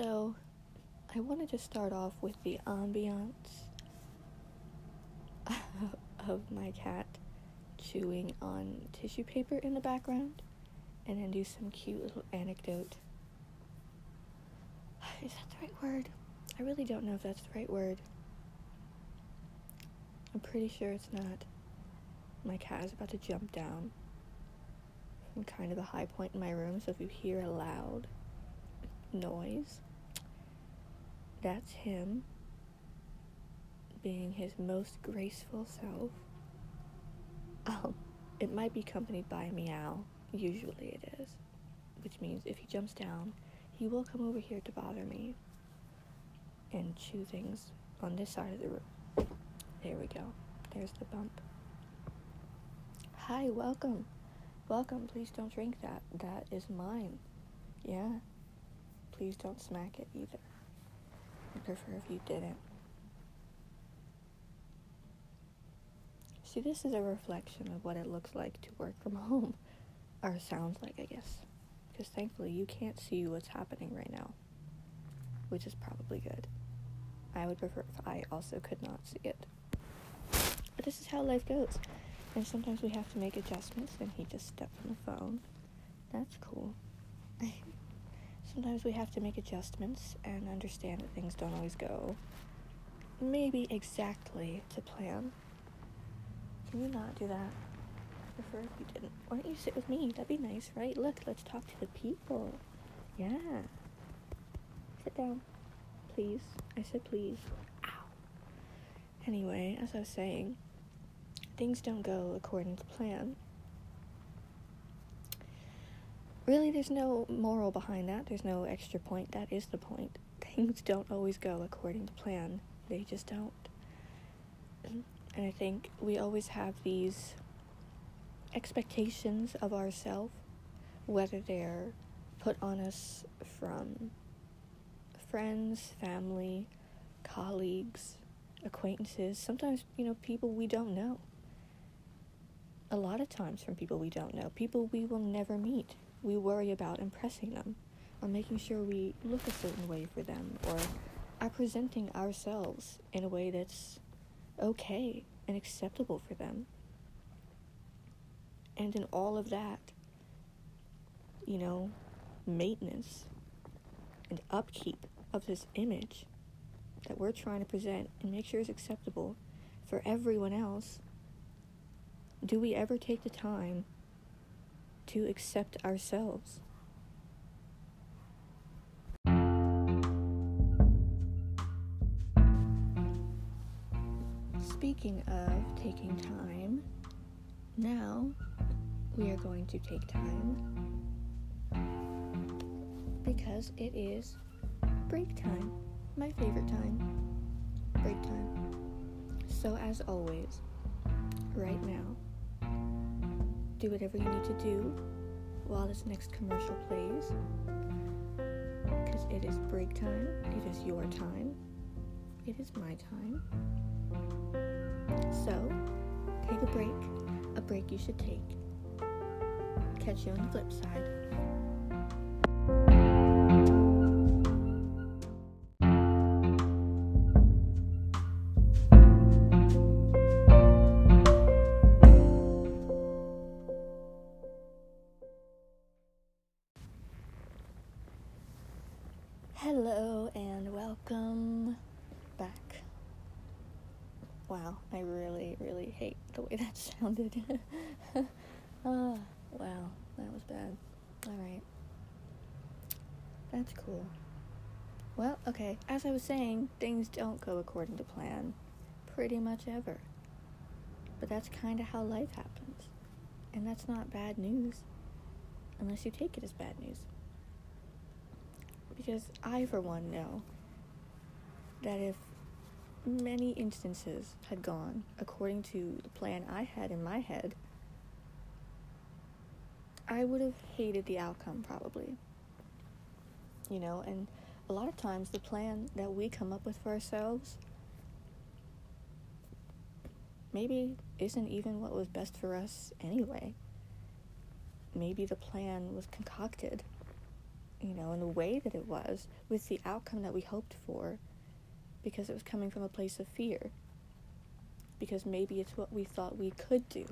So, I wanted to start off with the ambiance of my cat chewing on tissue paper in the background and then do some cute little anecdote. Is that the right word? I really don't know if that's the right word. I'm pretty sure it's not. My cat is about to jump down from kind of a high point in my room, so if you hear a loud noise, that's him being his most graceful self. Um, it might be accompanied by a meow. Usually it is. Which means if he jumps down, he will come over here to bother me and chew things on this side of the room. There we go. There's the bump. Hi, welcome. Welcome. Please don't drink that. That is mine. Yeah. Please don't smack it either. I prefer if you didn't. See, this is a reflection of what it looks like to work from home. Or sounds like, I guess. Because thankfully, you can't see what's happening right now. Which is probably good. I would prefer if I also could not see it. But this is how life goes. And sometimes we have to make adjustments, and he just stepped on the phone. That's cool. sometimes we have to make adjustments and understand that things don't always go maybe exactly to plan. Can you not do that? I prefer if you didn't. Why don't you sit with me? That'd be nice, right? Look, let's talk to the people. Yeah. Sit down. Please. I said please. Ow. Anyway, as I was saying, things don't go according to plan. Really, there's no moral behind that. There's no extra point. That is the point. Things don't always go according to plan. They just don't. And I think we always have these expectations of ourselves, whether they're put on us from friends, family, colleagues, acquaintances, sometimes, you know, people we don't know. A lot of times from people we don't know, people we will never meet. We worry about impressing them or making sure we look a certain way for them or are presenting ourselves in a way that's okay and acceptable for them. And in all of that, you know, maintenance and upkeep of this image that we're trying to present and make sure is acceptable for everyone else, do we ever take the time to accept ourselves? Speaking of taking time, now we are going to take time because it is break time, my favorite time. Break time. So, as always, right now, do whatever you need to do while this next commercial plays because it is break time, it is your time, it is my time. So, take a break, a break you should take. Catch you on the flip side. Way that sounded. oh, wow, that was bad. Alright. That's cool. Well, okay, as I was saying, things don't go according to plan pretty much ever. But that's kind of how life happens. And that's not bad news, unless you take it as bad news. Because I, for one, know that if many instances had gone according to the plan I had in my head, I would have hated the outcome probably. You know, and a lot of times the plan that we come up with for ourselves maybe isn't even what was best for us anyway. Maybe the plan was concocted you know, in the way that it was, with the outcome that we hoped for, because it was coming from a place of fear. Because maybe it's what we thought we could do,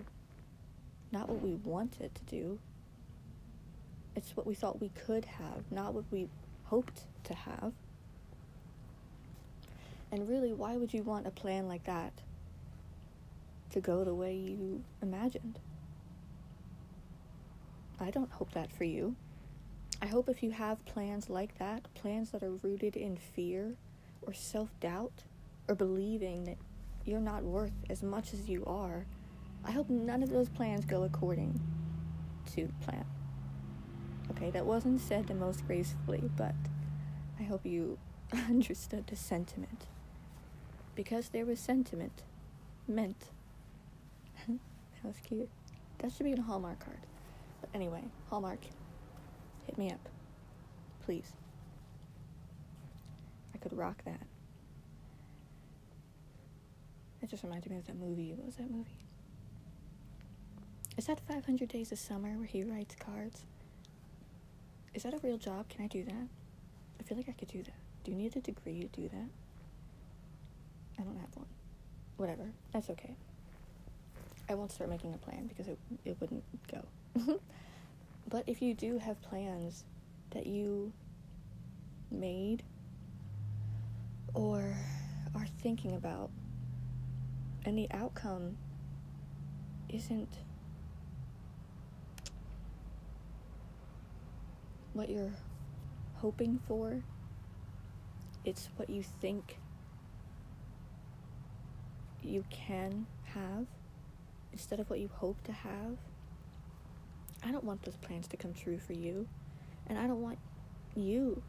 not what we wanted to do. It's what we thought we could have, not what we hoped to have. And really, why would you want a plan like that to go the way you imagined? I don't hope that for you. I hope if you have plans like that, plans that are rooted in fear or self doubt or believing that you're not worth as much as you are, I hope none of those plans go according to plan. Okay, that wasn't said the most gracefully, but I hope you understood the sentiment. Because there was sentiment meant. that was cute. That should be in a Hallmark card. But anyway, Hallmark, hit me up. Please. Could rock that. That just reminded me of that movie. What was that movie? Is that 500 Days of Summer where he writes cards? Is that a real job? Can I do that? I feel like I could do that. Do you need a degree to do that? I don't have one. Whatever. That's okay. I won't start making a plan because it, it wouldn't go. but if you do have plans that you made or are thinking about and the outcome isn't what you're hoping for, it's what you think you can have instead of what you hope to have. I don't want those plans to come true for you. And I don't want you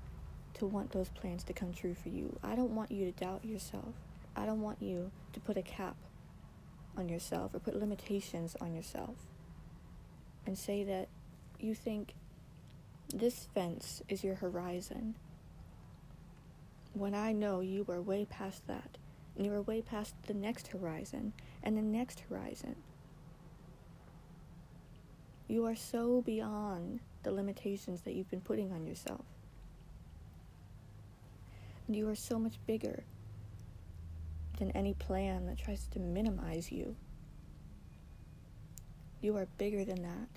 to want those plans to come true for you. I don't want you to doubt yourself. I don't want you to put a cap on yourself or put limitations on yourself and say that you think this fence is your horizon when I know you are way past that and you are way past the next horizon and the next horizon. You are so beyond the limitations that you've been putting on yourself. You are so much bigger than any plan that tries to minimize you. You are bigger than that,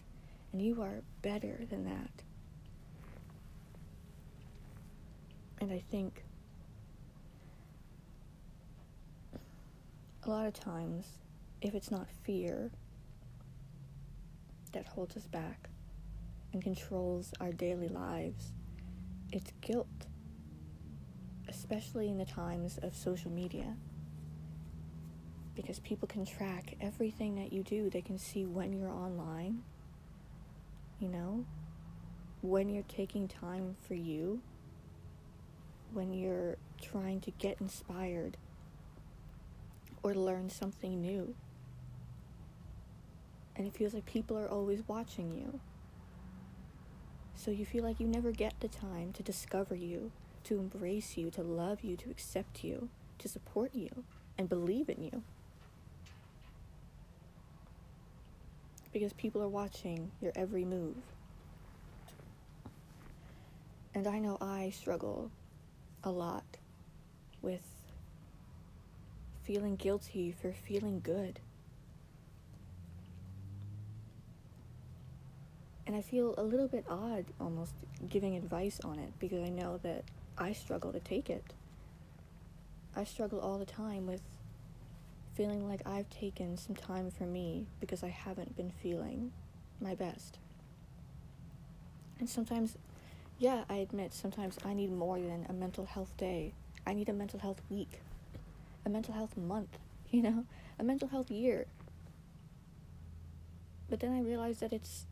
and you are better than that. And I think a lot of times, if it's not fear that holds us back and controls our daily lives, it's guilt, especially in the times of social media. Because people can track everything that you do, they can see when you're online, you know, when you're taking time for you, when you're trying to get inspired or learn something new. And it feels like people are always watching you. So you feel like you never get the time to discover you, to embrace you, to love you, to accept you, to support you, and believe in you. Because people are watching your every move. And I know I struggle a lot with feeling guilty for feeling good. And I feel a little bit odd almost giving advice on it because I know that I struggle to take it. I struggle all the time with feeling like I've taken some time for me because I haven't been feeling my best. And sometimes, yeah, I admit sometimes I need more than a mental health day. I need a mental health week a mental health month, you know, a mental health year. But then I realized that it's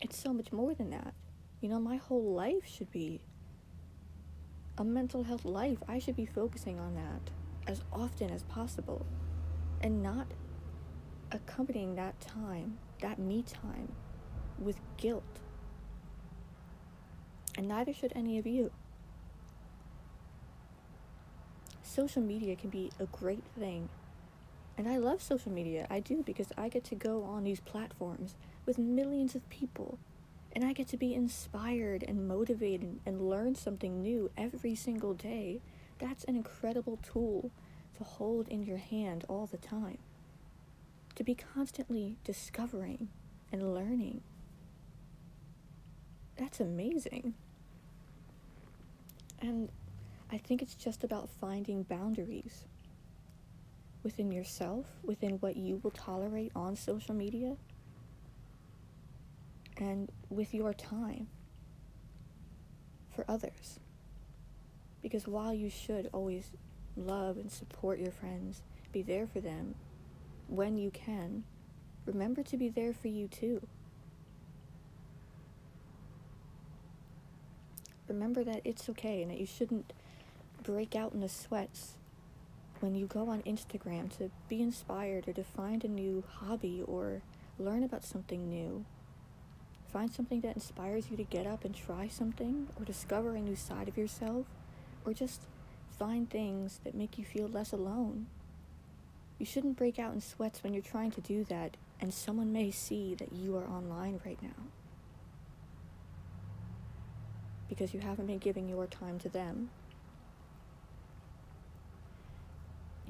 it's so much more than that. You know, my whole life should be a mental health life. I should be focusing on that as often as possible and not accompanying that time, that me time, with guilt. And neither should any of you social media can be a great thing. And I love social media. I do because I get to go on these platforms with millions of people And I get to be inspired and motivated and learn something new every single day. That's an incredible tool to hold in your hand all the time. To be constantly discovering and learning. That's amazing. And I think it's just about finding boundaries within yourself, within what you will tolerate on social media, and with your time for others. Because while you should always love and support your friends, be there for them when you can, remember to be there for you too. Remember that it's okay and that you shouldn't break out in the sweats when you go on Instagram to be inspired or to find a new hobby or learn about something new. Find something that inspires you to get up and try something or discover a new side of yourself or just find things that make you feel less alone. You shouldn't break out in sweats when you're trying to do that and someone may see that you are online right now. Because you haven't been giving your time to them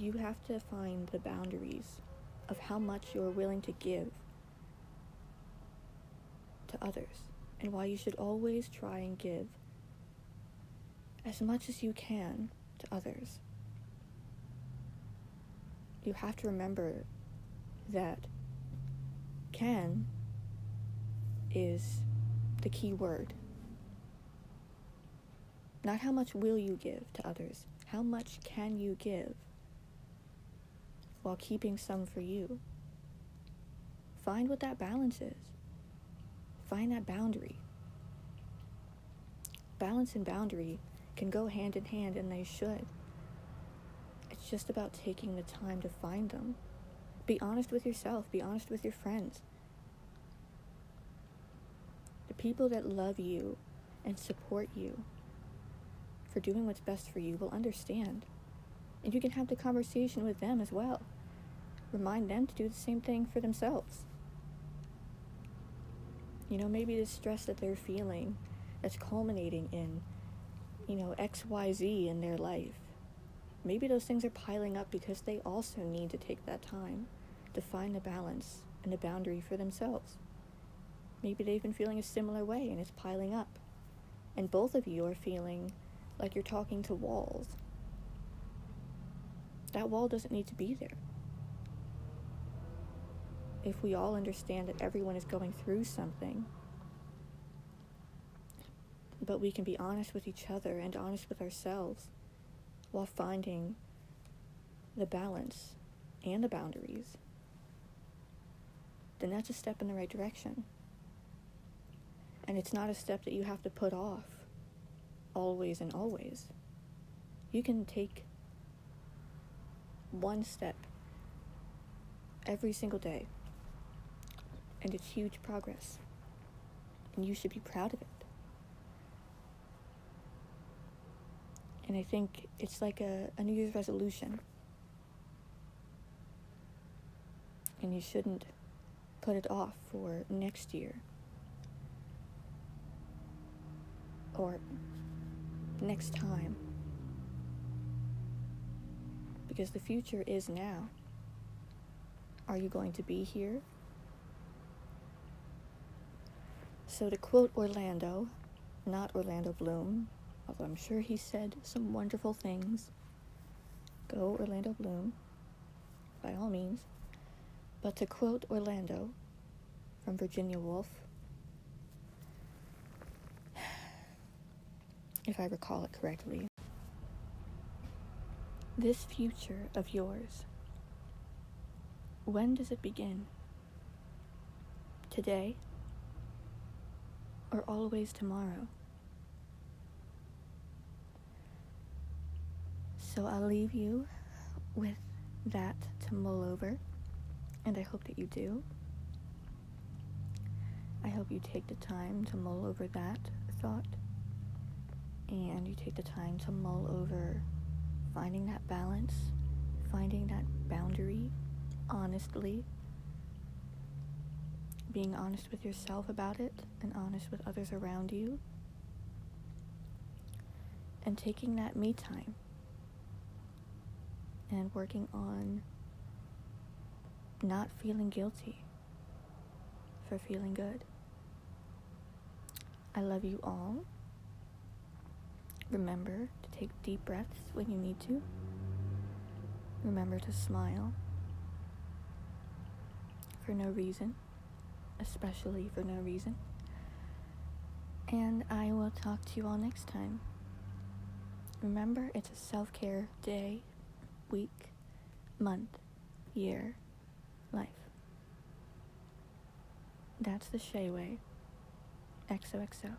you have to find the boundaries of how much you're willing to give others and why you should always try and give as much as you can to others. You have to remember that can is the key word. Not how much will you give to others, how much can you give? while keeping some for you. Find what that balance is. Find that boundary. Balance and boundary can go hand in hand, and they should. It's just about taking the time to find them. Be honest with yourself, be honest with your friends. The people that love you and support you for doing what's best for you will understand. And you can have the conversation with them as well. Remind them to do the same thing for themselves. You know, maybe the stress that they're feeling that's culminating in, you know, XYZ in their life. Maybe those things are piling up because they also need to take that time to find the balance and the boundary for themselves. Maybe they've been feeling a similar way and it's piling up. And both of you are feeling like you're talking to walls that wall doesn't need to be there. If we all understand that everyone is going through something, but we can be honest with each other and honest with ourselves while finding the balance and the boundaries, then that's a step in the right direction. And it's not a step that you have to put off always and always. You can take one step every single day. And it's huge progress. And you should be proud of it. And I think it's like a, a New Year's resolution. And you shouldn't put it off for next year or next time because the future is now. Are you going to be here? So, to quote Orlando, not Orlando Bloom, although I'm sure he said some wonderful things, go Orlando Bloom, by all means. But to quote Orlando from Virginia Woolf, if I recall it correctly, this future of yours, when does it begin? Today? Or always tomorrow? So I'll leave you with that to mull over, and I hope that you do. I hope you take the time to mull over that thought, and you take the time to mull over finding that balance, finding that boundary honestly, being honest with yourself about it and honest with others around you. And taking that me time and working on not feeling guilty for feeling good. I love you all. Remember to take deep breaths when you need to. Remember to smile for no reason, especially for no reason. And I will talk to you all next time. Remember, it's a self care day, week, month, year, life. That's the Shay way. XOXO.